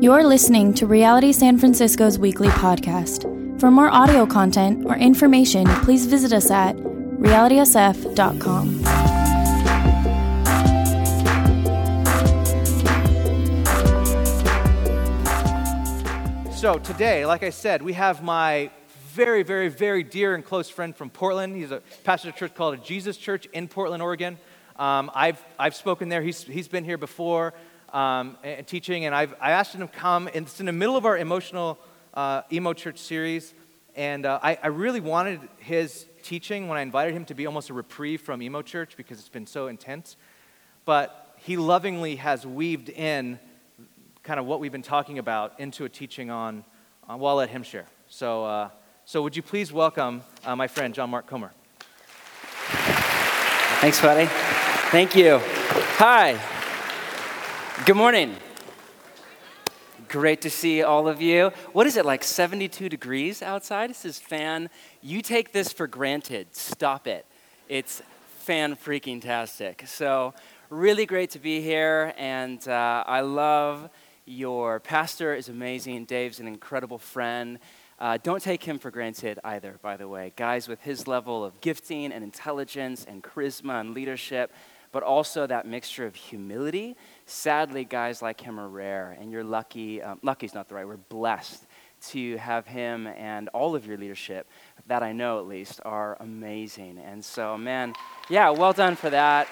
You're listening to Reality San Francisco's weekly podcast. For more audio content or information, please visit us at realitysf.com. So, today, like I said, we have my very, very, very dear and close friend from Portland. He's a pastor of a church called Jesus Church in Portland, Oregon. Um, I've, I've spoken there, he's, he's been here before um, and teaching, and I've, I asked him to come. And it's in the middle of our emotional uh, emo church series, and uh, I, I really wanted his teaching when I invited him to be almost a reprieve from emo church because it's been so intense. But he lovingly has weaved in kind of what we've been talking about into a teaching on, uh, well, I'll let him share. So, uh, so would you please welcome uh, my friend John Mark Comer? Thanks, buddy. Thank you. Hi. Good morning. Great to see all of you. What is it, like 72 degrees outside? This is fan. You take this for granted. Stop it. It's fan freaking tastic. So, really great to be here, and uh, I love your pastor is amazing. Dave's an incredible friend. Uh, don't take him for granted either, by the way. Guys with his level of gifting and intelligence and charisma and leadership, but also that mixture of humility. Sadly, guys like him are rare, and you're lucky. Um, is not the right word, blessed to have him and all of your leadership, that I know at least, are amazing. And so, man, yeah, well done for that.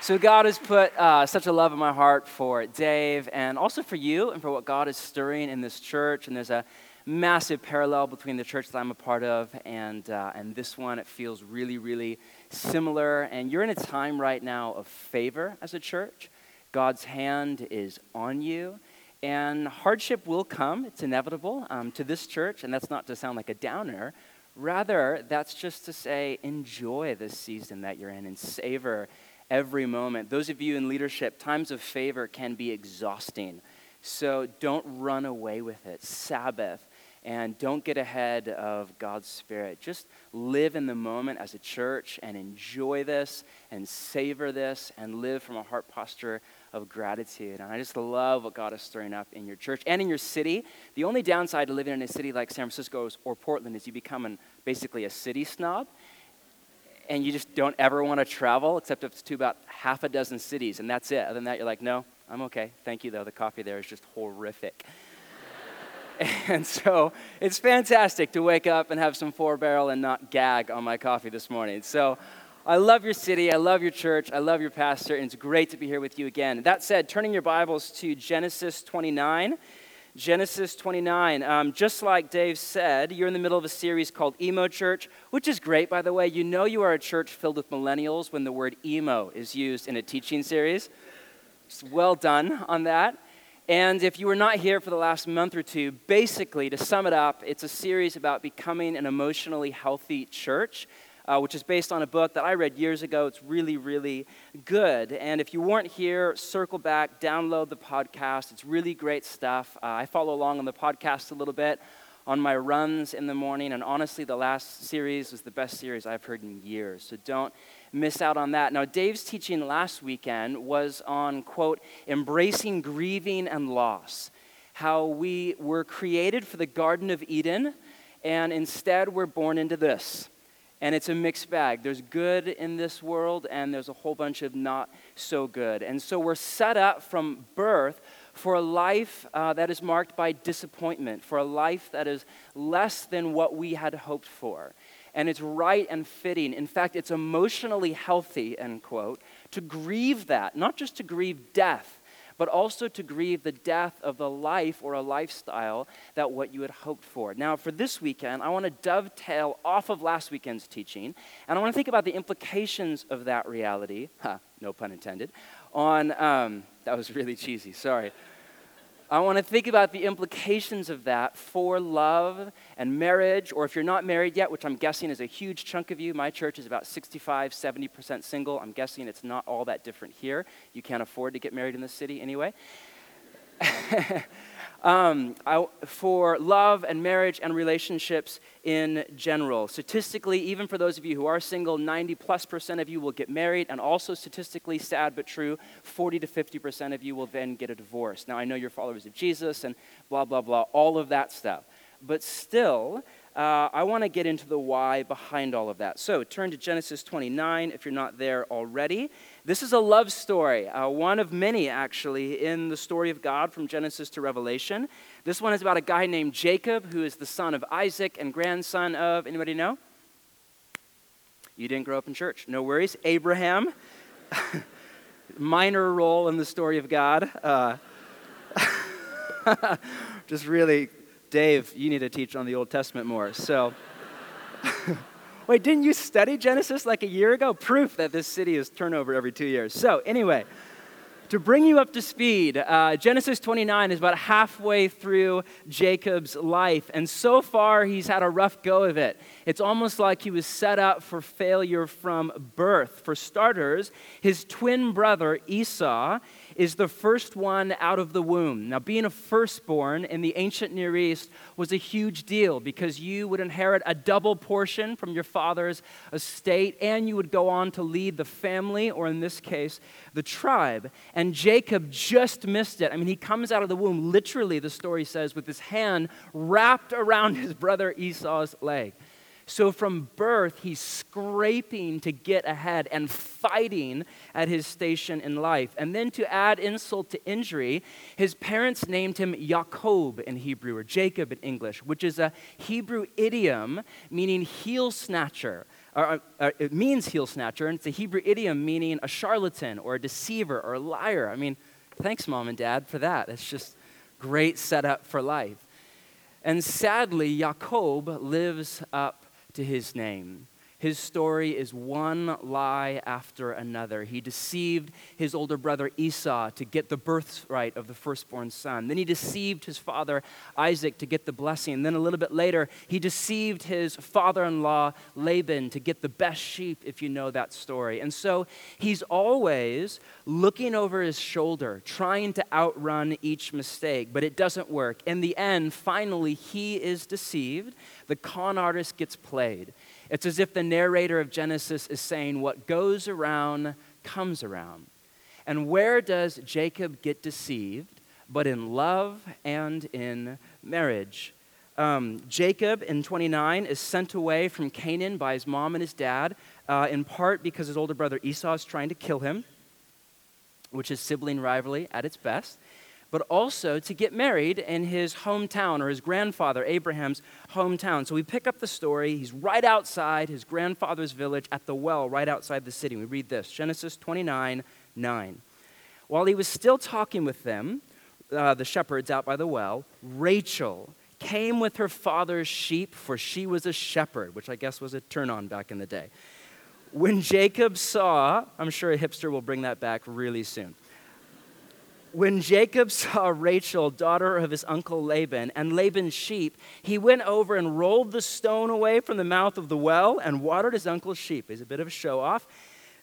So, God has put uh, such a love in my heart for Dave and also for you and for what God is stirring in this church. And there's a massive parallel between the church that I'm a part of and, uh, and this one. It feels really, really similar. And you're in a time right now of favor as a church. God's hand is on you. And hardship will come, it's inevitable um, to this church. And that's not to sound like a downer. Rather, that's just to say, enjoy this season that you're in and savor every moment. Those of you in leadership, times of favor can be exhausting. So don't run away with it. Sabbath. And don't get ahead of God's Spirit. Just live in the moment as a church and enjoy this and savor this and live from a heart posture of gratitude. And I just love what God is stirring up in your church and in your city. The only downside to living in a city like San Francisco or Portland is you become an, basically a city snob and you just don't ever want to travel except if it's to about half a dozen cities, and that's it. Other than that, you're like, no, I'm okay. Thank you, though. The coffee there is just horrific. and so it's fantastic to wake up and have some four barrel and not gag on my coffee this morning. So I love your city. I love your church. I love your pastor. And it's great to be here with you again. That said, turning your Bibles to Genesis 29. Genesis 29. Um, just like Dave said, you're in the middle of a series called Emo Church, which is great, by the way. You know you are a church filled with millennials when the word emo is used in a teaching series. Just well done on that. And if you were not here for the last month or two, basically, to sum it up, it's a series about becoming an emotionally healthy church uh, which is based on a book that I read years ago. It's really, really good. And if you weren't here, circle back, download the podcast. It's really great stuff. Uh, I follow along on the podcast a little bit on my runs in the morning. And honestly, the last series was the best series I've heard in years. So don't miss out on that. Now, Dave's teaching last weekend was on, quote, embracing grieving and loss. How we were created for the Garden of Eden, and instead we're born into this and it's a mixed bag. There's good in this world, and there's a whole bunch of not so good. And so we're set up from birth for a life uh, that is marked by disappointment, for a life that is less than what we had hoped for. And it's right and fitting. In fact, it's emotionally healthy, end quote, to grieve that, not just to grieve death but also to grieve the death of the life or a lifestyle that what you had hoped for. Now, for this weekend, I want to dovetail off of last weekend's teaching, and I want to think about the implications of that reality, no pun intended, on, um, that was really cheesy, sorry. I want to think about the implications of that for love and marriage, or if you're not married yet, which I'm guessing is a huge chunk of you. My church is about 65, 70% single. I'm guessing it's not all that different here. You can't afford to get married in the city anyway. um, I, for love and marriage and relationships in general. Statistically, even for those of you who are single, 90 plus percent of you will get married, and also statistically, sad but true, 40 to 50 percent of you will then get a divorce. Now, I know you're followers of Jesus and blah, blah, blah, all of that stuff. But still, uh, I want to get into the why behind all of that. So turn to Genesis 29 if you're not there already. This is a love story, uh, one of many actually in the story of God from Genesis to Revelation. This one is about a guy named Jacob who is the son of Isaac and grandson of, anybody know? You didn't grow up in church. No worries. Abraham, minor role in the story of God. Uh, just really Dave, you need to teach on the Old Testament more. So, wait, didn't you study Genesis like a year ago? Proof that this city is turnover every two years. So, anyway, to bring you up to speed, uh, Genesis 29 is about halfway through Jacob's life, and so far he's had a rough go of it. It's almost like he was set up for failure from birth. For starters, his twin brother Esau is the first one out of the womb. Now, being a firstborn in the ancient Near East was a huge deal because you would inherit a double portion from your father's estate and you would go on to lead the family, or in this case, the tribe. And Jacob just missed it. I mean, he comes out of the womb, literally, the story says, with his hand wrapped around his brother Esau's leg. So from birth, he's scraping to get ahead and fighting at his station in life. And then to add insult to injury, his parents named him Ya'akov in Hebrew, or Jacob in English, which is a Hebrew idiom meaning heel snatcher. Or, or, uh, it means heel snatcher, and it's a Hebrew idiom meaning a charlatan or a deceiver or a liar. I mean, thanks, mom and dad, for that. It's just great setup for life. And sadly, Jacob lives up to his name. His story is one lie after another. He deceived his older brother Esau to get the birthright of the firstborn son. Then he deceived his father Isaac to get the blessing. then a little bit later, he deceived his father in law Laban to get the best sheep, if you know that story. And so he's always looking over his shoulder, trying to outrun each mistake, but it doesn't work. In the end, finally, he is deceived. The con artist gets played. It's as if the narrator of Genesis is saying, What goes around comes around. And where does Jacob get deceived? But in love and in marriage. Um, Jacob in 29 is sent away from Canaan by his mom and his dad, uh, in part because his older brother Esau is trying to kill him, which is sibling rivalry at its best but also to get married in his hometown or his grandfather Abraham's hometown. So we pick up the story. He's right outside his grandfather's village at the well, right outside the city. We read this Genesis 29 9. While he was still talking with them, uh, the shepherds out by the well, Rachel came with her father's sheep, for she was a shepherd, which I guess was a turn on back in the day. When Jacob saw, I'm sure a hipster will bring that back really soon when Jacob saw Rachel, daughter of his uncle Laban, and Laban's sheep, he went over and rolled the stone away from the mouth of the well and watered his uncle's sheep. He's a bit of a show off.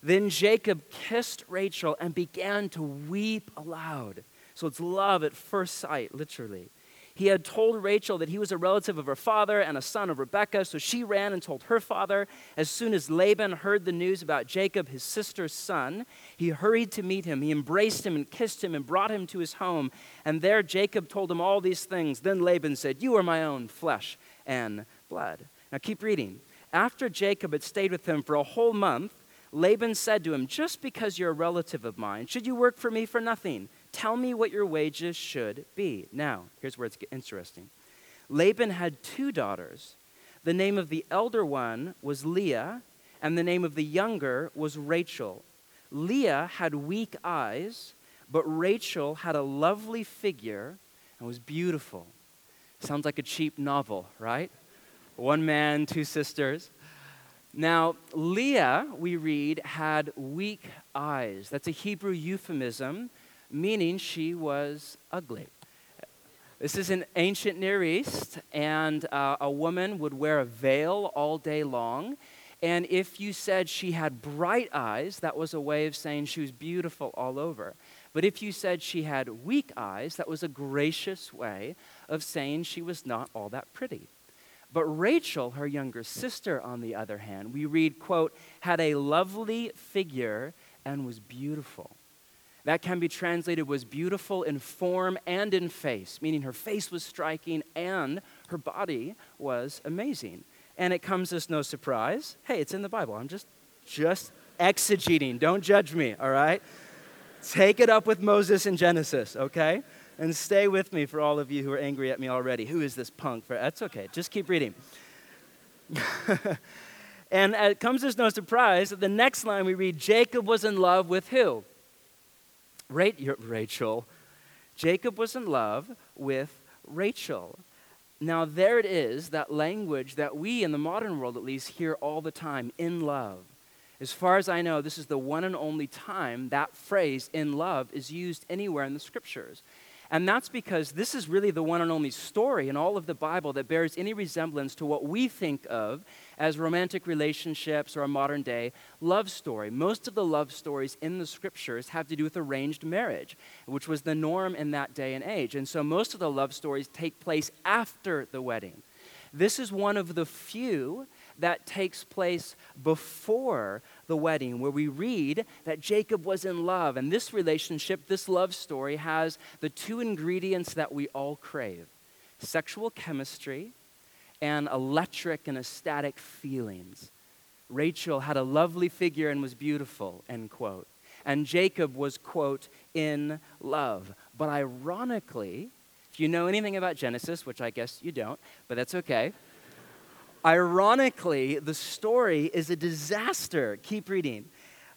Then Jacob kissed Rachel and began to weep aloud. So it's love at first sight, literally. He had told Rachel that he was a relative of her father and a son of Rebekah, so she ran and told her father. As soon as Laban heard the news about Jacob, his sister's son, he hurried to meet him. He embraced him and kissed him and brought him to his home. And there Jacob told him all these things. Then Laban said, You are my own flesh and blood. Now keep reading. After Jacob had stayed with him for a whole month, Laban said to him, Just because you're a relative of mine, should you work for me for nothing? Tell me what your wages should be. Now, here's where it's interesting. Laban had two daughters. The name of the elder one was Leah, and the name of the younger was Rachel. Leah had weak eyes, but Rachel had a lovely figure and was beautiful. Sounds like a cheap novel, right? One man, two sisters. Now, Leah, we read, had weak eyes. That's a Hebrew euphemism meaning she was ugly. This is an ancient Near East, and uh, a woman would wear a veil all day long. And if you said she had bright eyes, that was a way of saying she was beautiful all over. But if you said she had weak eyes, that was a gracious way of saying she was not all that pretty. But Rachel, her younger sister, on the other hand, we read, quote, had a lovely figure and was beautiful. That can be translated was beautiful in form and in face, meaning her face was striking and her body was amazing. And it comes as no surprise. Hey, it's in the Bible. I'm just just exegeting. Don't judge me, all right? Take it up with Moses in Genesis, okay? And stay with me for all of you who are angry at me already. Who is this punk? For, that's okay. Just keep reading. and it comes as no surprise that the next line we read Jacob was in love with who? Rachel. Jacob was in love with Rachel. Now, there it is, that language that we in the modern world at least hear all the time in love. As far as I know, this is the one and only time that phrase, in love, is used anywhere in the scriptures. And that's because this is really the one and only story in all of the Bible that bears any resemblance to what we think of as romantic relationships or a modern day love story. Most of the love stories in the scriptures have to do with arranged marriage, which was the norm in that day and age. And so most of the love stories take place after the wedding. This is one of the few that takes place before the wedding, where we read that Jacob was in love. And this relationship, this love story, has the two ingredients that we all crave sexual chemistry and electric and ecstatic feelings. Rachel had a lovely figure and was beautiful, end quote. And Jacob was, quote, in love. But ironically, if you know anything about Genesis, which I guess you don't, but that's okay. Ironically, the story is a disaster. Keep reading.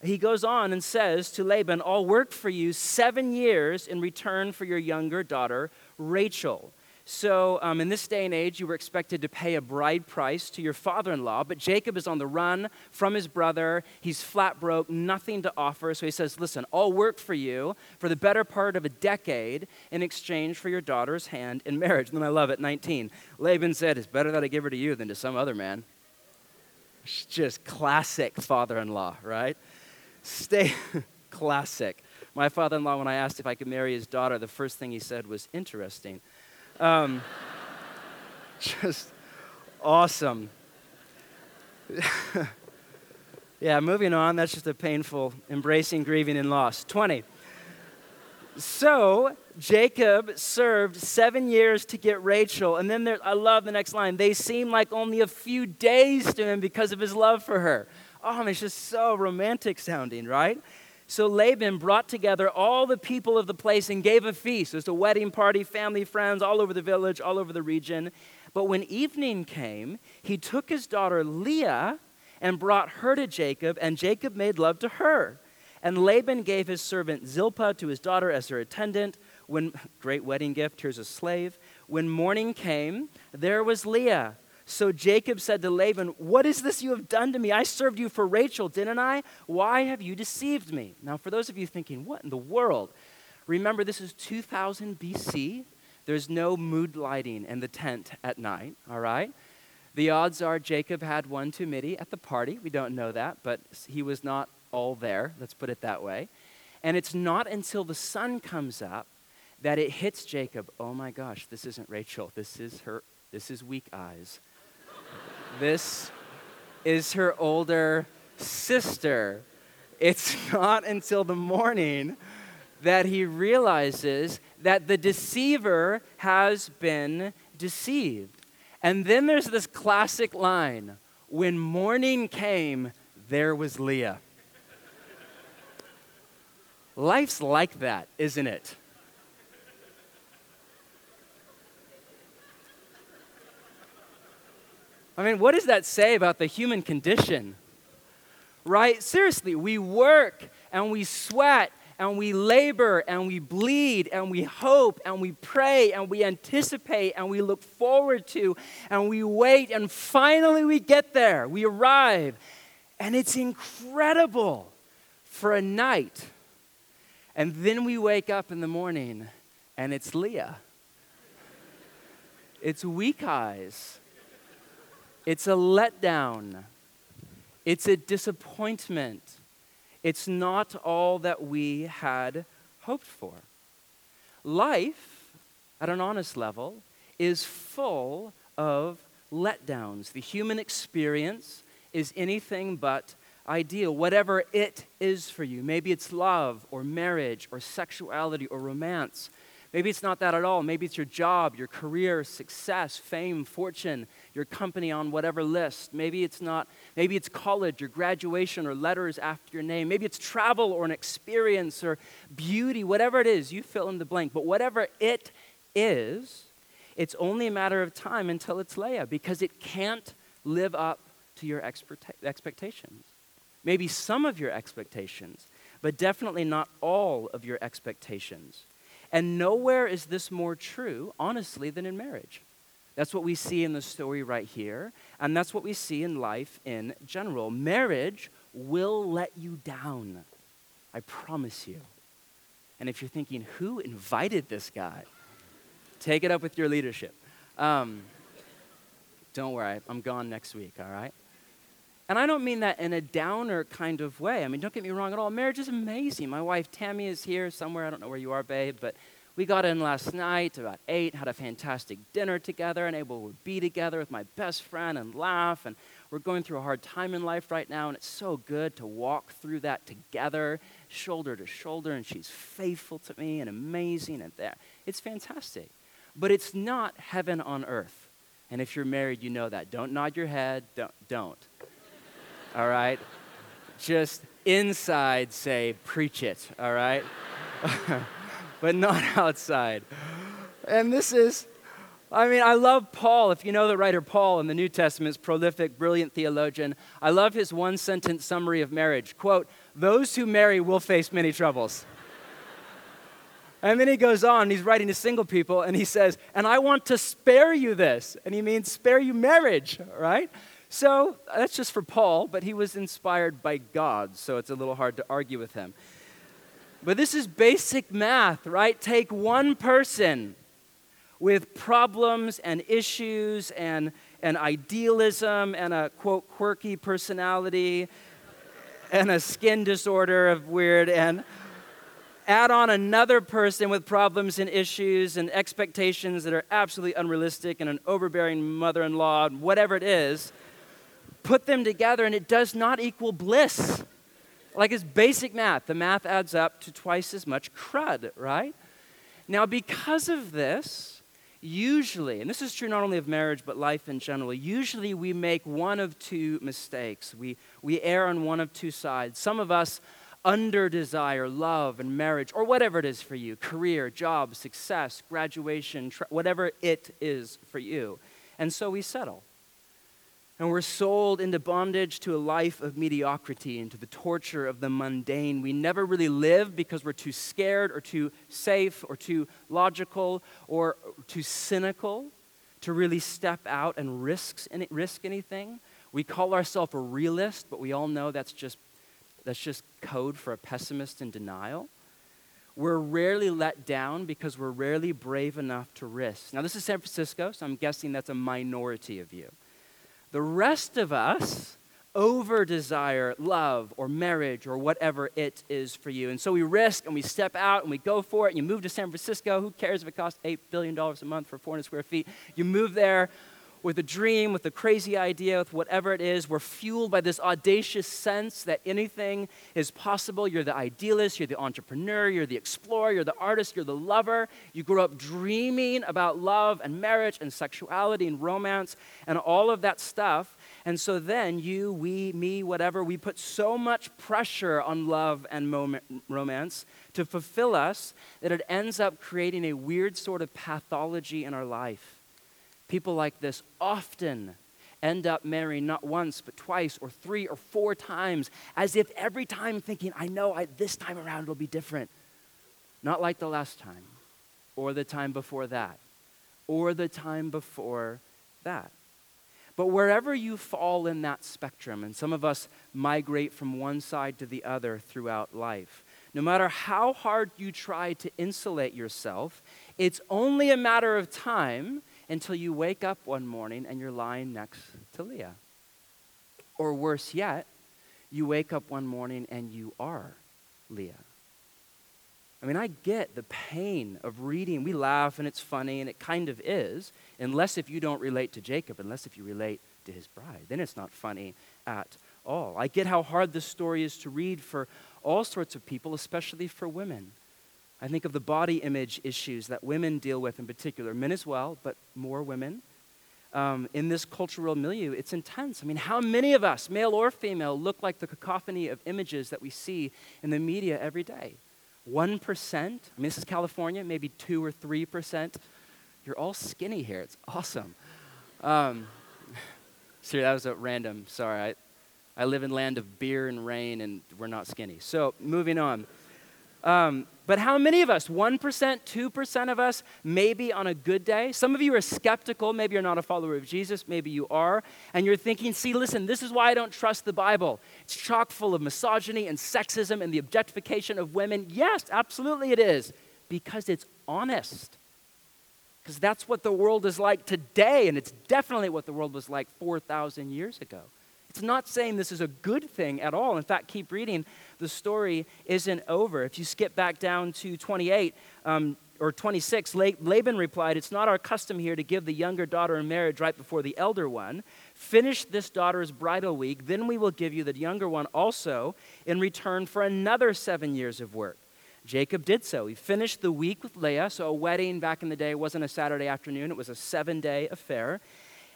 He goes on and says to Laban, I'll work for you seven years in return for your younger daughter, Rachel. So, um, in this day and age, you were expected to pay a bride price to your father in law, but Jacob is on the run from his brother. He's flat broke, nothing to offer. So he says, Listen, I'll work for you for the better part of a decade in exchange for your daughter's hand in marriage. And then I love it, 19. Laban said, It's better that I give her to you than to some other man. It's just classic father in law, right? Stay classic. My father in law, when I asked if I could marry his daughter, the first thing he said was, Interesting. Um, just awesome. yeah, moving on. That's just a painful embracing, grieving, and loss. 20. So Jacob served seven years to get Rachel. And then there, I love the next line. They seem like only a few days to him because of his love for her. Oh, it's just so romantic sounding, right? So Laban brought together all the people of the place and gave a feast. It was a wedding party, family, friends, all over the village, all over the region. But when evening came, he took his daughter Leah and brought her to Jacob, and Jacob made love to her. And Laban gave his servant Zilpah to his daughter as her attendant. When great wedding gift, here's a slave. When morning came, there was Leah so Jacob said to Laban, What is this you have done to me? I served you for Rachel, didn't I? Why have you deceived me? Now, for those of you thinking, What in the world? Remember, this is 2000 BC. There's no mood lighting in the tent at night, all right? The odds are Jacob had one too many at the party. We don't know that, but he was not all there. Let's put it that way. And it's not until the sun comes up that it hits Jacob. Oh my gosh, this isn't Rachel. This is her. This is weak eyes. This is her older sister. It's not until the morning that he realizes that the deceiver has been deceived. And then there's this classic line when morning came, there was Leah. Life's like that, isn't it? I mean, what does that say about the human condition? Right? Seriously, we work and we sweat and we labor and we bleed and we hope and we pray and we anticipate and we look forward to and we wait and finally we get there. We arrive. And it's incredible for a night. And then we wake up in the morning and it's Leah. It's weak eyes. It's a letdown. It's a disappointment. It's not all that we had hoped for. Life, at an honest level, is full of letdowns. The human experience is anything but ideal, whatever it is for you. Maybe it's love or marriage or sexuality or romance. Maybe it's not that at all. Maybe it's your job, your career, success, fame, fortune, your company on whatever list. Maybe it's not, maybe it's college, your graduation, or letters after your name. Maybe it's travel or an experience or beauty, whatever it is, you fill in the blank. But whatever it is, it's only a matter of time until it's Leah because it can't live up to your expectations. Maybe some of your expectations, but definitely not all of your expectations. And nowhere is this more true, honestly, than in marriage. That's what we see in the story right here, and that's what we see in life in general. Marriage will let you down. I promise you. And if you're thinking, who invited this guy? Take it up with your leadership. Um, don't worry, I'm gone next week, all right? And I don't mean that in a downer kind of way. I mean, don't get me wrong at all. Marriage is amazing. My wife Tammy is here somewhere. I don't know where you are, babe, but we got in last night about 8, had a fantastic dinner together, and able to be together with my best friend and laugh. And we're going through a hard time in life right now, and it's so good to walk through that together, shoulder to shoulder. And she's faithful to me and amazing and there. It's fantastic. But it's not heaven on earth. And if you're married, you know that. Don't nod your head. Don't. don't all right? Just inside say, preach it, all right? but not outside. And this is, I mean, I love Paul. If you know the writer Paul in the New Testament, prolific, brilliant theologian. I love his one sentence summary of marriage. Quote, those who marry will face many troubles. And then he goes on, he's writing to single people, and he says, And I want to spare you this. And he means spare you marriage, right? So that's just for Paul, but he was inspired by God, so it's a little hard to argue with him. But this is basic math, right? Take one person with problems and issues and, and idealism and a quote quirky personality and a skin disorder of weird and add on another person with problems and issues and expectations that are absolutely unrealistic and an overbearing mother-in-law whatever it is put them together and it does not equal bliss. Like it's basic math. The math adds up to twice as much crud, right? Now, because of this, usually, and this is true not only of marriage but life in general, usually we make one of two mistakes. We, we err on one of two sides. Some of us under desire love and marriage, or whatever it is for you career, job, success, graduation, tra- whatever it is for you. And so we settle. And we're sold into bondage to a life of mediocrity and to the torture of the mundane. We never really live because we're too scared or too safe or too logical or too cynical to really step out and risk, risk anything. We call ourselves a realist, but we all know that's just, that's just code for a pessimist in denial. We're rarely let down because we're rarely brave enough to risk. Now, this is San Francisco, so I'm guessing that's a minority of you. The rest of us over desire love or marriage or whatever it is for you. And so we risk and we step out and we go for it. And you move to San Francisco. Who cares if it costs $8 billion a month for 400 square feet? You move there with a dream, with a crazy idea, with whatever it is. We're fueled by this audacious sense that anything is possible. You're the idealist, you're the entrepreneur, you're the explorer, you're the artist, you're the lover. You grow up dreaming about love and marriage and sexuality and romance and all of that stuff. And so then you, we, me, whatever, we put so much pressure on love and moment, romance to fulfill us that it ends up creating a weird sort of pathology in our life People like this often end up marrying not once, but twice or three or four times, as if every time thinking, I know I, this time around it'll be different. Not like the last time, or the time before that, or the time before that. But wherever you fall in that spectrum, and some of us migrate from one side to the other throughout life, no matter how hard you try to insulate yourself, it's only a matter of time until you wake up one morning and you're lying next to Leah. Or worse yet, you wake up one morning and you are Leah. I mean, I get the pain of reading. We laugh and it's funny, and it kind of is, unless if you don't relate to Jacob, unless if you relate to his bride. Then it's not funny at all. I get how hard this story is to read for all sorts of people, especially for women. I think of the body image issues that women deal with in particular, men as well, but more women. Um, in this cultural milieu, it's intense. I mean, how many of us, male or female, look like the cacophony of images that we see in the media every day? 1%, I mean, this is California, maybe 2 or 3%. You're all skinny here. It's awesome. Um, sorry, that was a random, sorry. I, I live in land of beer and rain, and we're not skinny. So, moving on. Um, but how many of us, 1%, 2% of us, maybe on a good day? Some of you are skeptical. Maybe you're not a follower of Jesus. Maybe you are. And you're thinking, see, listen, this is why I don't trust the Bible. It's chock full of misogyny and sexism and the objectification of women. Yes, absolutely it is. Because it's honest. Because that's what the world is like today. And it's definitely what the world was like 4,000 years ago. It's not saying this is a good thing at all. In fact, keep reading. The story isn't over. If you skip back down to 28 um, or 26, Laban replied, It's not our custom here to give the younger daughter in marriage right before the elder one. Finish this daughter's bridal week, then we will give you the younger one also in return for another seven years of work. Jacob did so. He finished the week with Leah. So, a wedding back in the day wasn't a Saturday afternoon, it was a seven day affair.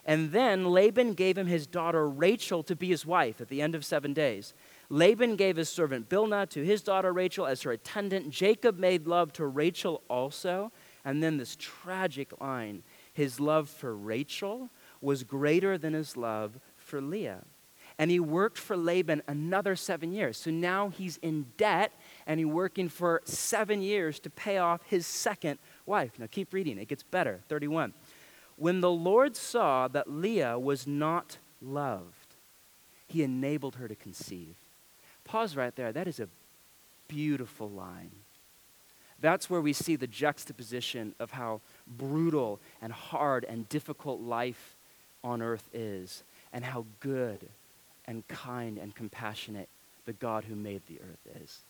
And then Laban gave him his daughter Rachel to be his wife at the end of seven days. Laban gave his servant Bilhah to his daughter Rachel as her attendant. Jacob made love to Rachel also. And then this tragic line his love for Rachel was greater than his love for Leah. And he worked for Laban another seven years. So now he's in debt and he's working for seven years to pay off his second wife. Now keep reading, it gets better. 31. When the Lord saw that Leah was not loved, he enabled her to conceive. Pause right there. That is a beautiful line. That's where we see the juxtaposition of how brutal and hard and difficult life on earth is, and how good and kind and compassionate the God who made the earth is.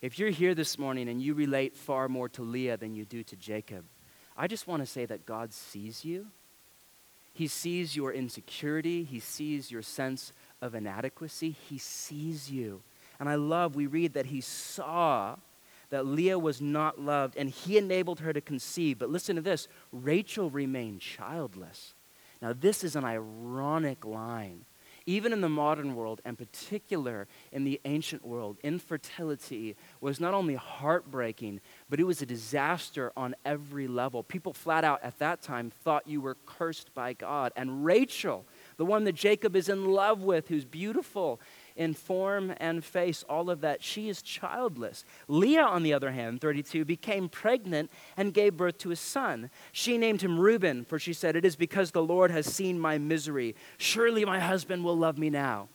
If you're here this morning and you relate far more to Leah than you do to Jacob, I just want to say that God sees you. He sees your insecurity, He sees your sense of inadequacy. He sees you. And I love, we read that He saw that Leah was not loved and He enabled her to conceive. But listen to this Rachel remained childless. Now, this is an ironic line even in the modern world, and particular in the ancient world, infertility was not only heartbreaking, but it was a disaster on every level. People flat out at that time thought you were cursed by God. And Rachel, the one that Jacob is in love with, who's beautiful in form and face, all of that. She is childless. Leah, on the other hand, 32, became pregnant and gave birth to a son. She named him Reuben, for she said, It is because the Lord has seen my misery. Surely my husband will love me now.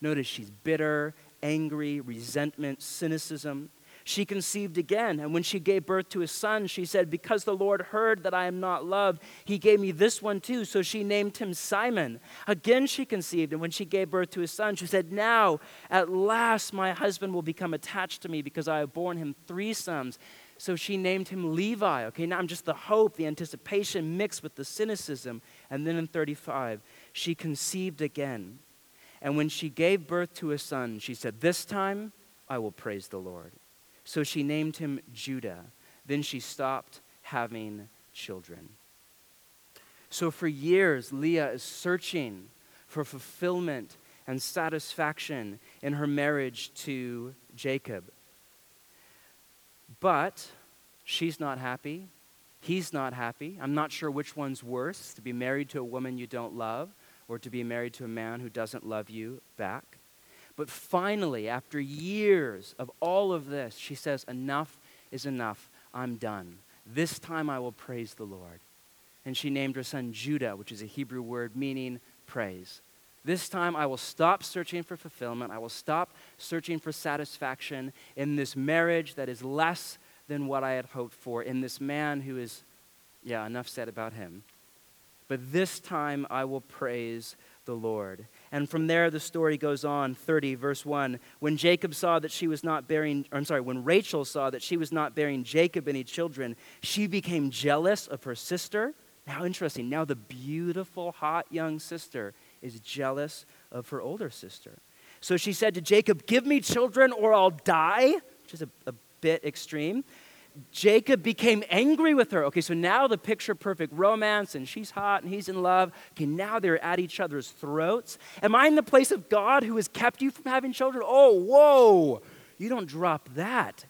Notice she's bitter, angry, resentment, cynicism she conceived again. And when she gave birth to a son, she said, Because the Lord heard that I am not loved, he gave me this one too. So she named him Simeon. Again, she conceived. And when she gave birth to a son, she said, Now, at last, my husband will become attached to me because I have borne him three sons. So she named him Levi. Okay, now I'm just the hope, the anticipation mixed with the cynicism. And then in 35, she conceived again. And when she gave birth to a son, she said, This time I will praise the Lord. So she named him Judah. Then she stopped having children. So for years, Leah is searching for fulfillment and satisfaction in her marriage to Jacob. But she's not happy. He's not happy. I'm not sure which one's worse to be married to a woman you don't love or to be married to a man who doesn't love you back. But finally, after years of all of this, she says, Enough is enough. I'm done. This time I will praise the Lord. And she named her son Judah, which is a Hebrew word meaning praise. This time I will stop searching for fulfillment. I will stop searching for satisfaction in this marriage that is less than what I had hoped for, in this man who is, yeah, enough said about him. But this time I will praise the Lord. And from there, the story goes on 30, verse 1. When Jacob saw that she was not bearing, I'm sorry, when Rachel saw that she was not bearing Jacob any children, she became jealous of her sister. Now, interesting. Now, the beautiful, hot young sister is jealous of her older sister. So she said to Jacob, Give me children or I'll die, which is a, a bit extreme. Jacob became angry with her. Okay, so now the picture perfect romance, and she's hot and he's in love. Okay, now they're at each other's throats. Am I in the place of God who has kept you from having children? Oh, whoa, you don't drop that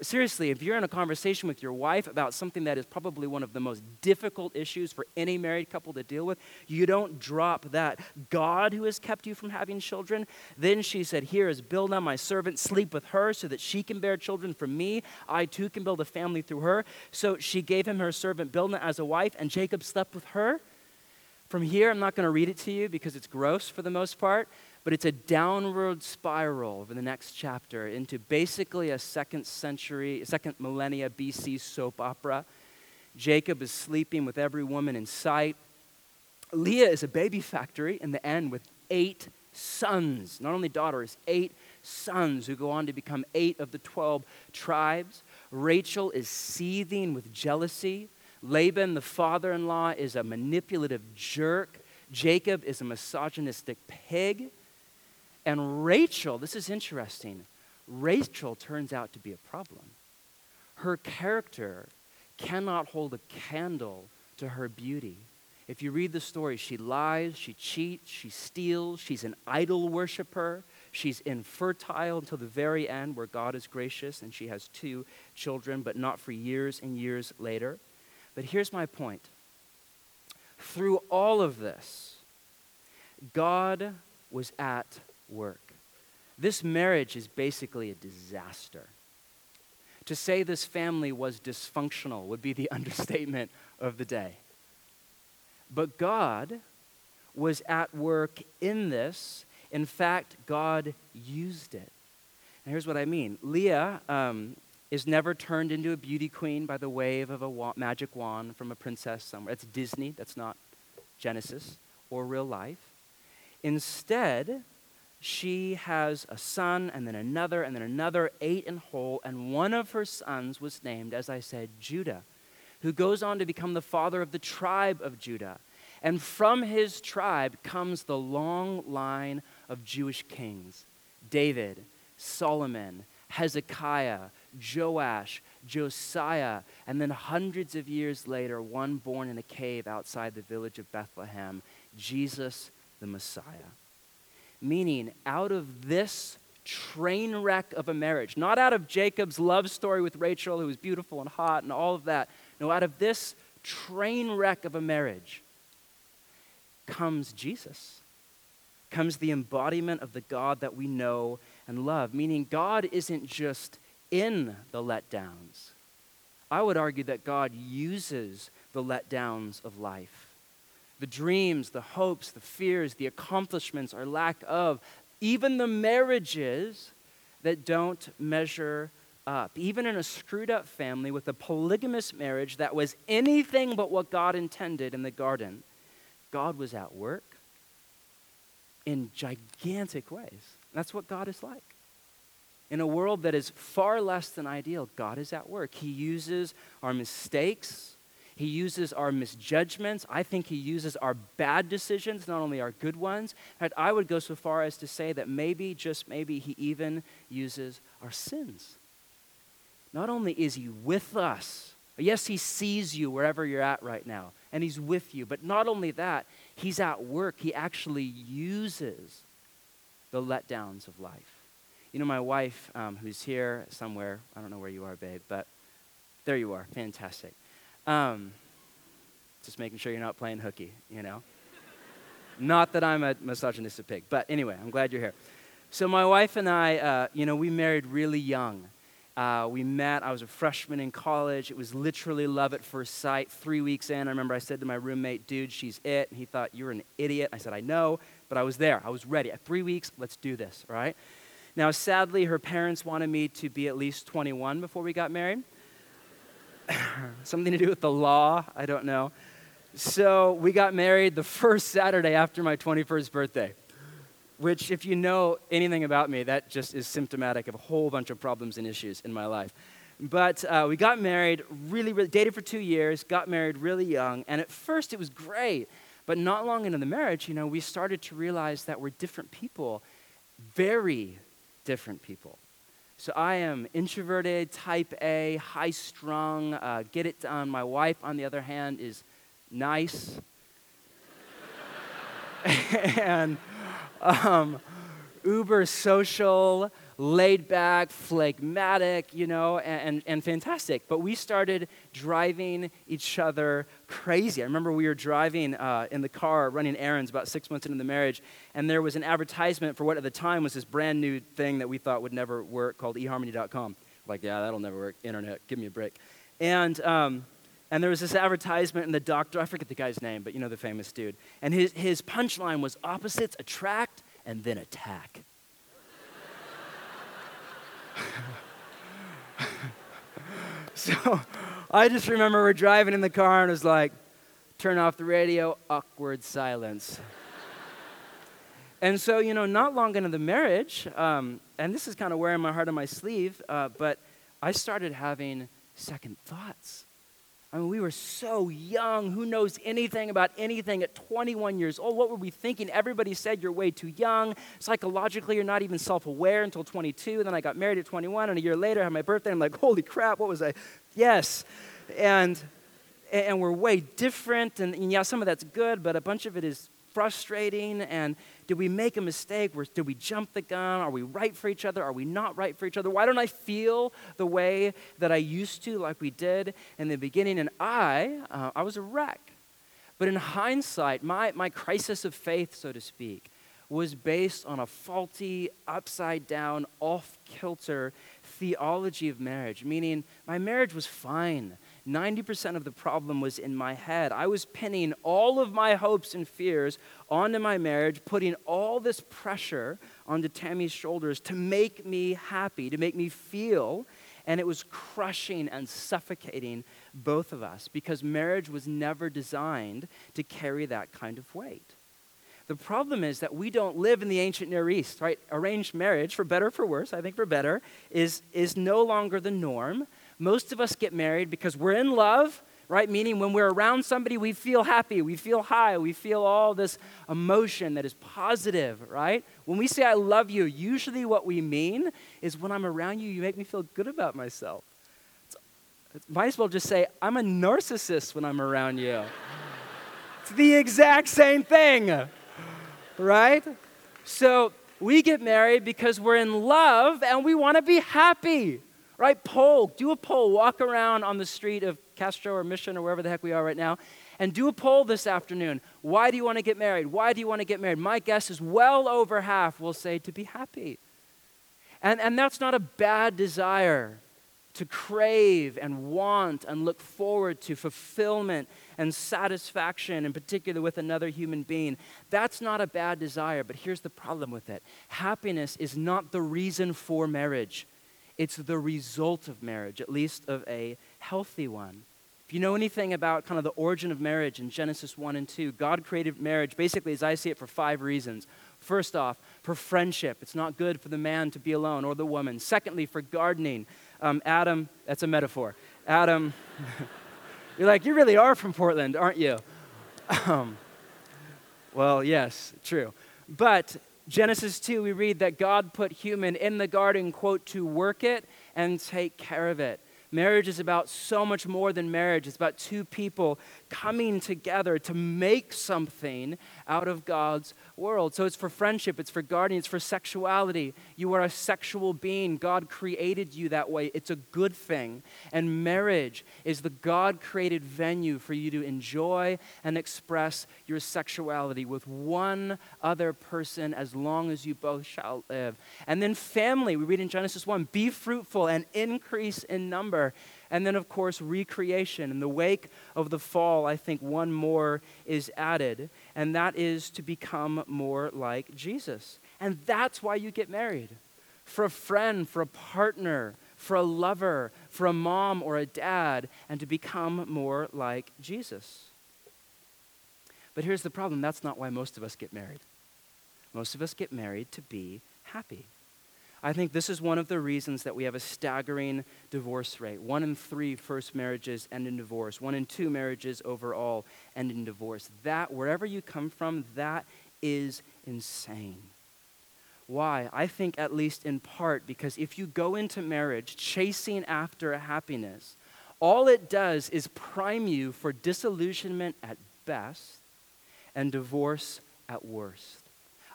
seriously, if you're in a conversation with your wife about something that is probably one of the most difficult issues for any married couple to deal with, you don't drop that. God, who has kept you from having children, then she said, Here is Bilhah, my servant, sleep with her so that she can bear children for me. I too can build a family through her. So she gave him her servant Bilhah as a wife, and Jacob slept with her. From here, I'm not going to read it to you because it's gross for the most part but it's a downward spiral over the next chapter into basically a second century, second millennia BC soap opera. Jacob is sleeping with every woman in sight. Leah is a baby factory in the end with eight sons, not only daughters, eight sons who go on to become eight of the 12 tribes. Rachel is seething with jealousy. Laban, the father in law, is a manipulative jerk. Jacob is a misogynistic pig. And Rachel, this is interesting, Rachel turns out to be a problem. Her character cannot hold a candle to her beauty. If you read the story, she lies, she cheats, she steals, she's an idol worshiper, she's infertile until the very end, where God is gracious and she has two children, but not for years and years later. But here's my point through all of this, God was at work. This marriage is basically a disaster. To say this family was dysfunctional would be the understatement of the day. But God was at work in this. In fact, God used it. And here's what I mean Leah um, is never turned into a beauty queen by the wave of a wa- magic wand from a princess somewhere. That's Disney, that's not Genesis or real life. Instead, she has a son and then another and then another, eight in whole, and one of her sons was named, as I said, Judah, who goes on to become the father of the tribe of Judah. And from his tribe comes the long line of Jewish kings David, Solomon, Hezekiah, Joash, Josiah, and then hundreds of years later, one born in a cave outside the village of Bethlehem, Jesus the Messiah. Meaning, out of this train wreck of a marriage, not out of Jacob's love story with Rachel, who was beautiful and hot and all of that. No, out of this train wreck of a marriage comes Jesus, comes the embodiment of the God that we know and love. Meaning, God isn't just in the letdowns. I would argue that God uses the letdowns of life the dreams, the hopes, the fears, the accomplishments, or lack of, even the marriages that don't measure up. Even in a screwed up family with a polygamous marriage that was anything but what God intended in the garden, God was at work in gigantic ways. That's what God is like. In a world that is far less than ideal, God is at work. He uses our mistakes he uses our misjudgments. I think he uses our bad decisions, not only our good ones. And I would go so far as to say that maybe, just maybe, he even uses our sins. Not only is he with us, yes, he sees you wherever you're at right now, and he's with you, but not only that, he's at work. He actually uses the letdowns of life. You know, my wife, um, who's here somewhere, I don't know where you are, babe, but there you are. Fantastic. Um, just making sure you're not playing hooky, you know? not that I'm a misogynistic pig, but anyway, I'm glad you're here. So, my wife and I, uh, you know, we married really young. Uh, we met, I was a freshman in college. It was literally love at first sight. Three weeks in, I remember I said to my roommate, dude, she's it. And he thought, you're an idiot. I said, I know, but I was there. I was ready. At three weeks, let's do this, right? Now, sadly, her parents wanted me to be at least 21 before we got married. something to do with the law, I don't know. So we got married the first Saturday after my 21st birthday, which, if you know anything about me, that just is symptomatic of a whole bunch of problems and issues in my life. But uh, we got married, really, really, dated for two years, got married really young, and at first it was great. But not long into the marriage, you know, we started to realize that we're different people, very different people. So I am introverted, type A, high strung, uh, get it done. My wife, on the other hand, is nice. and um, uber social, laid back, phlegmatic, you know, and, and fantastic. But we started driving each other crazy. I remember we were driving uh, in the car, running errands about six months into the marriage, and there was an advertisement for what at the time was this brand new thing that we thought would never work called eharmony.com. Like, yeah, that'll never work. Internet, give me a break. And, um, and there was this advertisement, and the doctor, I forget the guy's name, but you know the famous dude. And his, his punchline was opposites attract and then attack. so I just remember we're driving in the car and it was like, turn off the radio, awkward silence. and so, you know, not long into the marriage, um, and this is kind of wearing my heart on my sleeve, uh, but I started having second thoughts. I mean, we were so young. Who knows anything about anything at 21 years old? What were we thinking? Everybody said you're way too young. Psychologically, you're not even self aware until 22. And Then I got married at 21, and a year later, I had my birthday. I'm like, holy crap, what was I? Yes. And, and we're way different. And, and yeah, some of that's good, but a bunch of it is frustrating and did we make a mistake? Did we jump the gun? Are we right for each other? Are we not right for each other? Why don't I feel the way that I used to, like we did in the beginning? And I, uh, I was a wreck. But in hindsight, my, my crisis of faith, so to speak, was based on a faulty, upside down, off kilter theology of marriage, meaning my marriage was fine. 90% of the problem was in my head. I was pinning all of my hopes and fears onto my marriage, putting all this pressure onto Tammy's shoulders to make me happy, to make me feel. And it was crushing and suffocating both of us because marriage was never designed to carry that kind of weight. The problem is that we don't live in the ancient Near East, right? Arranged marriage, for better or for worse, I think for better, is, is no longer the norm. Most of us get married because we're in love, right? Meaning when we're around somebody, we feel happy, we feel high, we feel all this emotion that is positive, right? When we say, I love you, usually what we mean is when I'm around you, you make me feel good about myself. It's, it might as well just say, I'm a narcissist when I'm around you. it's the exact same thing, right? So we get married because we're in love and we want to be happy right? Poll, do a poll. Walk around on the street of Castro or Mission or wherever the heck we are right now and do a poll this afternoon. Why do you want to get married? Why do you want to get married? My guess is well over half will say to be happy. And, and that's not a bad desire to crave and want and look forward to fulfillment and satisfaction, in particular with another human being. That's not a bad desire, but here's the problem with it happiness is not the reason for marriage. It's the result of marriage, at least of a healthy one. If you know anything about kind of the origin of marriage in Genesis 1 and 2, God created marriage basically, as I see it, for five reasons. First off, for friendship. It's not good for the man to be alone or the woman. Secondly, for gardening. Um, Adam, that's a metaphor. Adam, you're like, you really are from Portland, aren't you? Um, well, yes, true. But Genesis 2, we read that God put human in the garden, quote, to work it and take care of it. Marriage is about so much more than marriage. It's about two people coming together to make something out of God's world. So it's for friendship, it's for guardian, it's for sexuality. You are a sexual being. God created you that way. It's a good thing. And marriage is the God created venue for you to enjoy and express your sexuality with one other person as long as you both shall live. And then family, we read in Genesis 1 be fruitful and increase in number. And then, of course, recreation. In the wake of the fall, I think one more is added, and that is to become more like Jesus. And that's why you get married for a friend, for a partner, for a lover, for a mom or a dad, and to become more like Jesus. But here's the problem that's not why most of us get married. Most of us get married to be happy. I think this is one of the reasons that we have a staggering divorce rate. One in three first marriages end in divorce. One in two marriages overall end in divorce. That, wherever you come from, that is insane. Why? I think, at least in part, because if you go into marriage chasing after happiness, all it does is prime you for disillusionment at best and divorce at worst.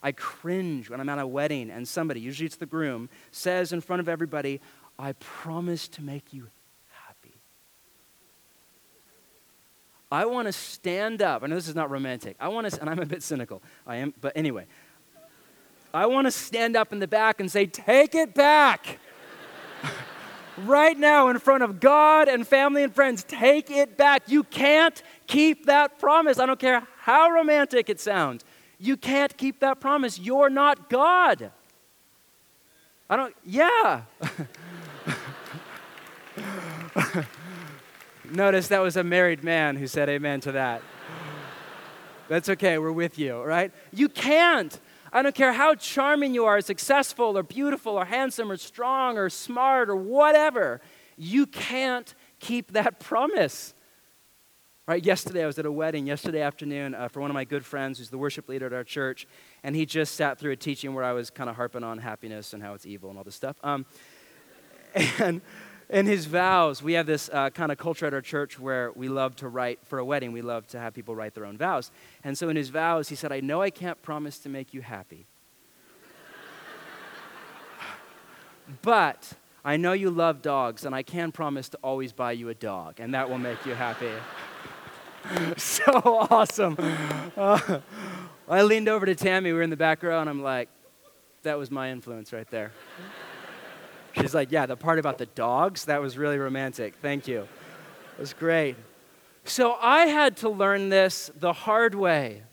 I cringe when I'm at a wedding and somebody, usually it's the groom, says in front of everybody, I promise to make you happy. I want to stand up. I know this is not romantic. I want to, and I'm a bit cynical. I am, but anyway. I want to stand up in the back and say, Take it back. right now, in front of God and family and friends, take it back. You can't keep that promise. I don't care how romantic it sounds. You can't keep that promise. You're not God. I don't, yeah. Notice that was a married man who said amen to that. That's okay, we're with you, right? You can't. I don't care how charming you are, successful or beautiful or handsome or strong or smart or whatever. You can't keep that promise. Right, yesterday I was at a wedding yesterday afternoon uh, for one of my good friends who's the worship leader at our church, and he just sat through a teaching where I was kind of harping on happiness and how it's evil and all this stuff. Um, and in his vows, we have this uh, kind of culture at our church where we love to write for a wedding. We love to have people write their own vows. And so in his vows, he said, "I know I can't promise to make you happy, but." I know you love dogs, and I can promise to always buy you a dog, and that will make you happy. so awesome. Uh, I leaned over to Tammy. We were in the back row, and I'm like, that was my influence right there. She's like, yeah, the part about the dogs, that was really romantic. Thank you. It was great. So I had to learn this the hard way.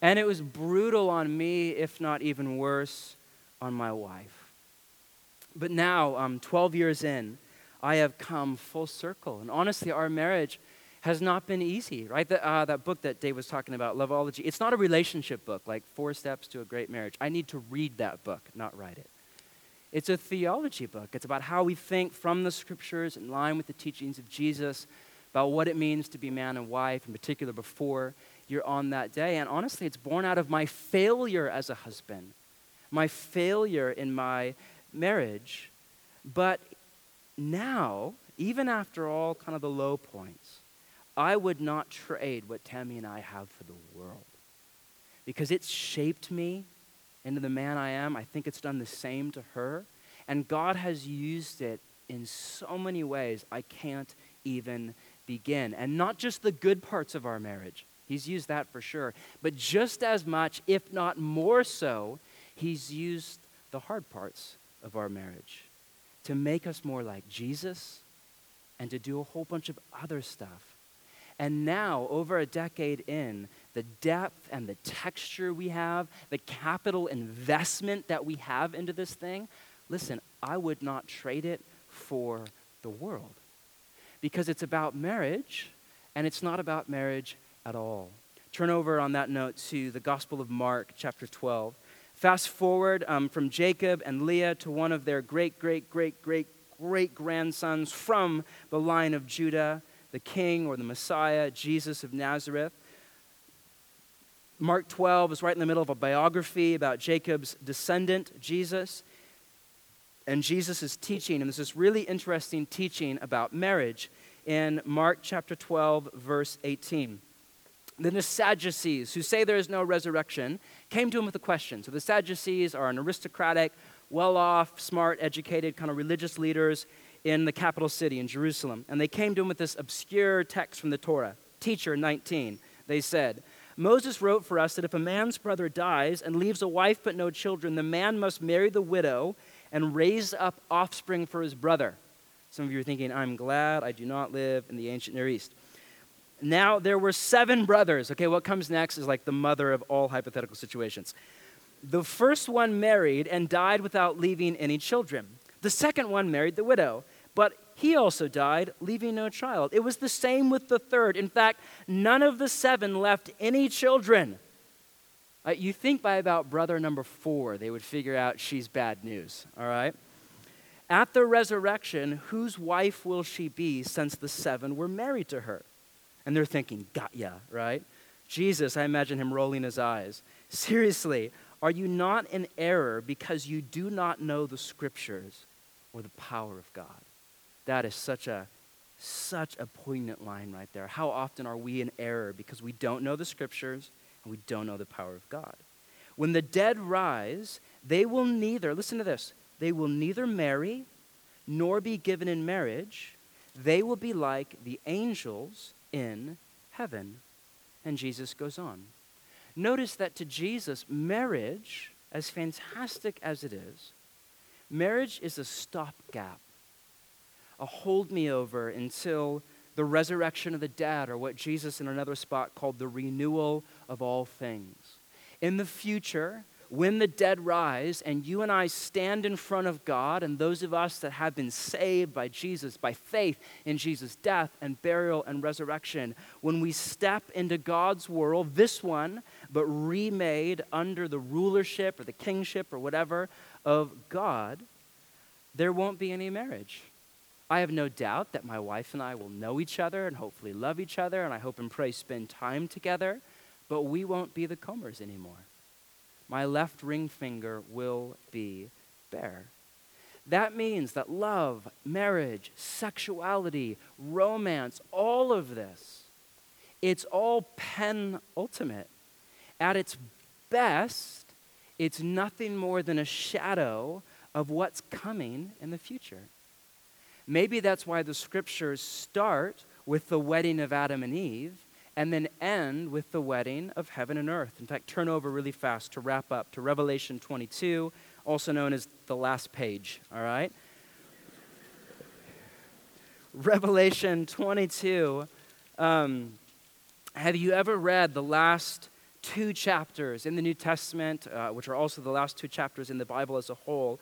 And it was brutal on me, if not even worse, on my wife. But now, um, 12 years in, I have come full circle. And honestly, our marriage has not been easy, right? The, uh, that book that Dave was talking about, Loveology, it's not a relationship book like Four Steps to a Great Marriage. I need to read that book, not write it. It's a theology book. It's about how we think from the scriptures in line with the teachings of Jesus about what it means to be man and wife, in particular before you're on that day. And honestly, it's born out of my failure as a husband, my failure in my marriage. But now, even after all kind of the low points, I would not trade what Tammy and I have for the world because it's shaped me into the man I am. I think it's done the same to her. And God has used it in so many ways I can't even begin. And not just the good parts of our marriage, He's used that for sure, but just as much, if not more so, He's used the hard parts of our marriage to make us more like Jesus and to do a whole bunch of other stuff and now, over a decade in, the depth and the texture we have, the capital investment that we have into this thing, listen, I would not trade it for the world. Because it's about marriage, and it's not about marriage at all. Turn over on that note to the Gospel of Mark, chapter 12. Fast forward um, from Jacob and Leah to one of their great, great, great, great, great grandsons from the line of Judah the king or the Messiah, Jesus of Nazareth. Mark 12 is right in the middle of a biography about Jacob's descendant, Jesus. And Jesus is teaching, and there's this really interesting teaching about marriage in Mark chapter 12, verse 18. Then the Sadducees, who say there is no resurrection, came to him with a question. So the Sadducees are an aristocratic, well off, smart, educated, kind of religious leaders in the capital city in Jerusalem. And they came to him with this obscure text from the Torah. Teacher 19, they said, Moses wrote for us that if a man's brother dies and leaves a wife but no children, the man must marry the widow and raise up offspring for his brother. Some of you are thinking, I'm glad I do not live in the ancient Near East. Now there were seven brothers. Okay, what comes next is like the mother of all hypothetical situations. The first one married and died without leaving any children. The second one married the widow. But he also died, leaving no child. It was the same with the third. In fact, none of the seven left any children. Uh, you think by about brother number four, they would figure out she's bad news, all right? At the resurrection, whose wife will she be since the seven were married to her? And they're thinking, got ya, right? Jesus, I imagine him rolling his eyes. Seriously, are you not in error because you do not know the scriptures or the power of God? That is such a such a poignant line right there. How often are we in error because we don't know the scriptures and we don't know the power of God? When the dead rise, they will neither, listen to this, they will neither marry nor be given in marriage. They will be like the angels in heaven. And Jesus goes on. Notice that to Jesus, marriage, as fantastic as it is, marriage is a stopgap, a hold me over until the resurrection of the dead, or what Jesus in another spot called the renewal of all things. In the future, when the dead rise and you and I stand in front of God, and those of us that have been saved by Jesus, by faith in Jesus' death and burial and resurrection, when we step into God's world, this one, but remade under the rulership or the kingship or whatever of God, there won't be any marriage. I have no doubt that my wife and I will know each other and hopefully love each other, and I hope and pray spend time together, but we won't be the Comers anymore my left ring finger will be bare. That means that love, marriage, sexuality, romance, all of this, it's all penultimate. At its best, it's nothing more than a shadow of what's coming in the future. Maybe that's why the scriptures start with the wedding of Adam and Eve and then end with the wedding of heaven and earth. In fact, turn over really fast to wrap up to Revelation 22, also known as the last page, all right? Revelation 22. Um, have you ever read the last two chapters in the New Testament, uh, which are also the last two chapters in the Bible as a whole?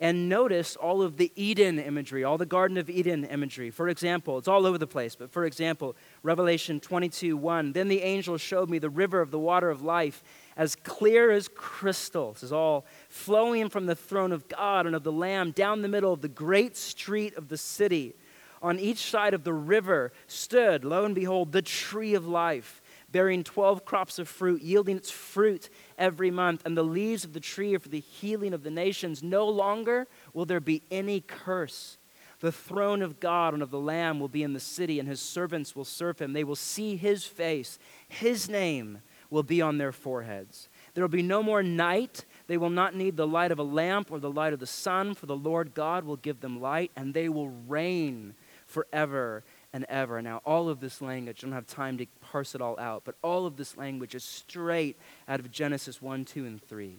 And notice all of the Eden imagery, all the Garden of Eden imagery. For example, it's all over the place, but for example, Revelation 22 1, then the angel showed me the river of the water of life as clear as crystal. This is all flowing from the throne of God and of the Lamb down the middle of the great street of the city. On each side of the river stood, lo and behold, the tree of life bearing 12 crops of fruit, yielding its fruit every month. And the leaves of the tree are for the healing of the nations. No longer will there be any curse. The throne of God and of the Lamb will be in the city, and his servants will serve him. They will see his face. His name will be on their foreheads. There will be no more night. They will not need the light of a lamp or the light of the sun, for the Lord God will give them light, and they will reign forever and ever. Now, all of this language, I don't have time to parse it all out, but all of this language is straight out of Genesis 1, 2, and 3.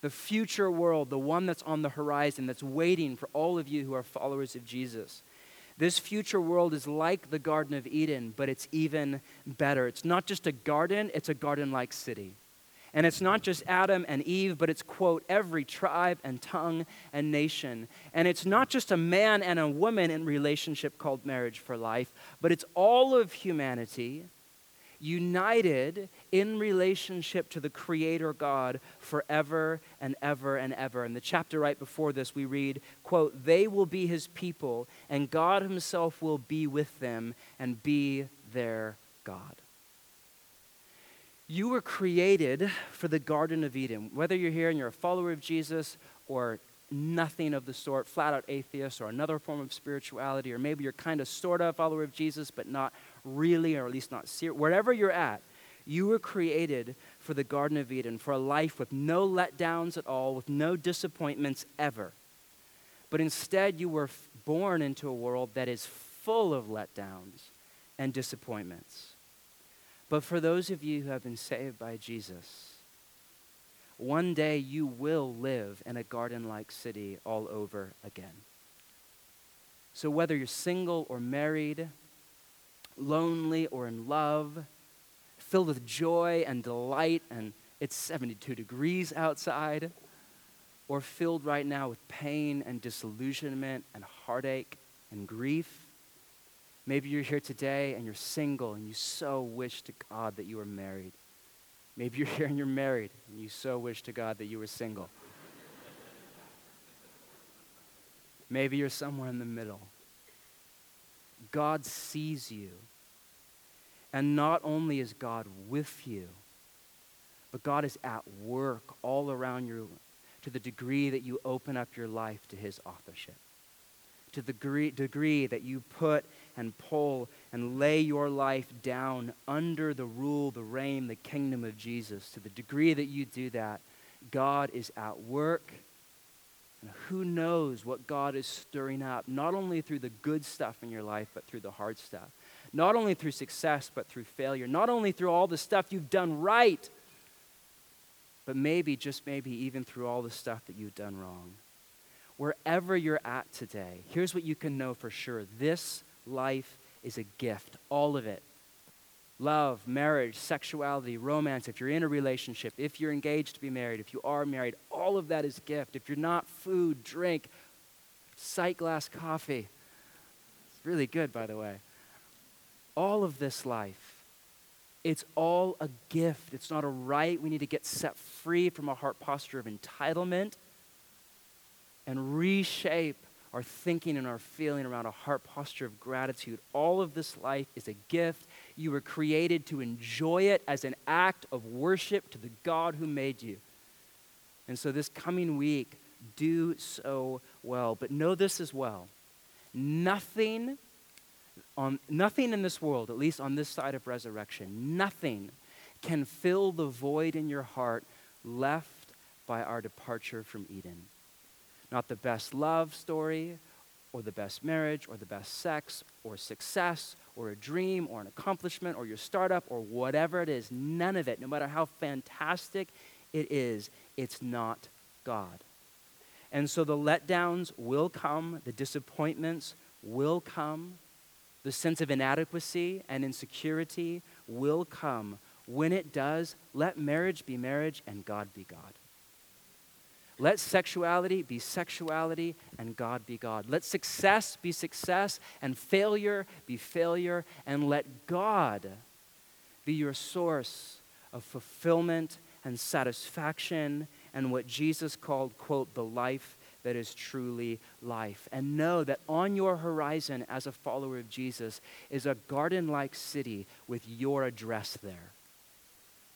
The future world, the one that's on the horizon, that's waiting for all of you who are followers of Jesus. This future world is like the Garden of Eden, but it's even better. It's not just a garden, it's a garden like city. And it's not just Adam and Eve, but it's, quote, every tribe and tongue and nation. And it's not just a man and a woman in relationship called marriage for life, but it's all of humanity united in relationship to the Creator God forever and ever and ever. In the chapter right before this, we read, quote, they will be his people, and God himself will be with them and be their God. You were created for the Garden of Eden. Whether you're here and you're a follower of Jesus or nothing of the sort, flat out atheist or another form of spirituality, or maybe you're kind of sort of a follower of Jesus, but not really, or at least not serious, wherever you're at, you were created for the Garden of Eden, for a life with no letdowns at all, with no disappointments ever. But instead, you were born into a world that is full of letdowns and disappointments. But for those of you who have been saved by Jesus, one day you will live in a garden like city all over again. So, whether you're single or married, lonely or in love, filled with joy and delight, and it's 72 degrees outside, or filled right now with pain and disillusionment and heartache, and grief. Maybe you're here today and you're single and you so wish to God that you were married. Maybe you're here and you're married and you so wish to God that you were single. Maybe you're somewhere in the middle. God sees you. And not only is God with you, but God is at work all around you to the degree that you open up your life to His authorship. To the degree, that you put and pull and lay your life down under the rule, the reign, the kingdom of Jesus. To the degree that you do that, God is at work. And who knows what God is stirring up, not only through the good stuff in your life, but through the hard stuff. Not only through success, but through failure. Not only through all the stuff you've done right, but maybe, just maybe, even through all the stuff that you've done wrong. Wherever you're at today, here's what you can know for sure this life is a gift, all of it. Love, marriage, sexuality, romance, if you're in a relationship, if you're engaged to be married, if you are married, all of that is gift. If you're not, food, drink, Sightglass coffee. It's really good, by the way. All of this life it's all a gift. It's not a right. We need to get set free from a heart posture of entitlement and reshape our thinking and our feeling around a heart posture of gratitude. All of this life is a gift. You were created to enjoy it as an act of worship to the God who made you. And so, this coming week, do so well. But know this as well nothing on nothing in this world, at least on this side of resurrection, nothing can fill the void in your heart left by our departure from Eden. Not the best love story, or the best marriage, or the best sex, or success, or a dream, or an accomplishment, or your startup, or whatever it is. None of it, no matter how fantastic it is, it's not God. And so the letdowns will come, the disappointments will come, the sense of inadequacy and insecurity will come. When it does, let marriage be marriage and God be God. Let sexuality be sexuality and God be God. Let success be success and failure be failure. And let God be your source of fulfillment and satisfaction and what Jesus called, quote, the life that is truly life. And know that on your horizon as a follower of Jesus is a garden like city with your address there.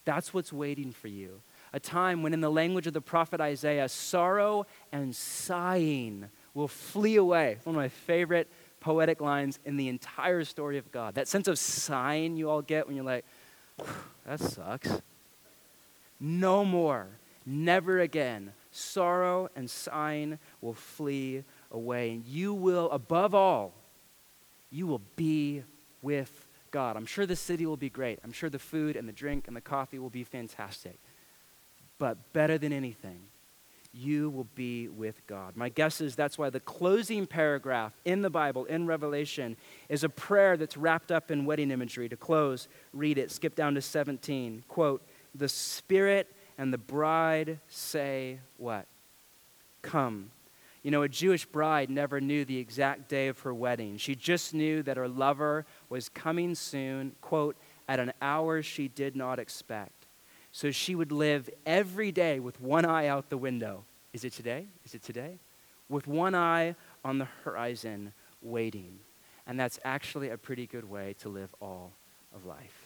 That's what's waiting for you. A time when, in the language of the prophet Isaiah, sorrow and sighing will flee away. One of my favorite poetic lines in the entire story of God. That sense of sighing you all get when you're like, that sucks. No more, never again sorrow and sighing will flee away. And you will, above all, you will be with God. I'm sure the city will be great. I'm sure the food and the drink and the coffee will be fantastic. But better than anything, you will be with God. My guess is that's why the closing paragraph in the Bible, in Revelation, is a prayer that's wrapped up in wedding imagery. To close, read it. Skip down to 17. Quote, The Spirit and the bride say, What? Come. You know, a Jewish bride never knew the exact day of her wedding. She just knew that her lover was coming soon, quote, at an hour she did not expect. So she would live every day with one eye out the window. Is it today? Is it today? With one eye on the horizon, waiting. And that's actually a pretty good way to live all of life.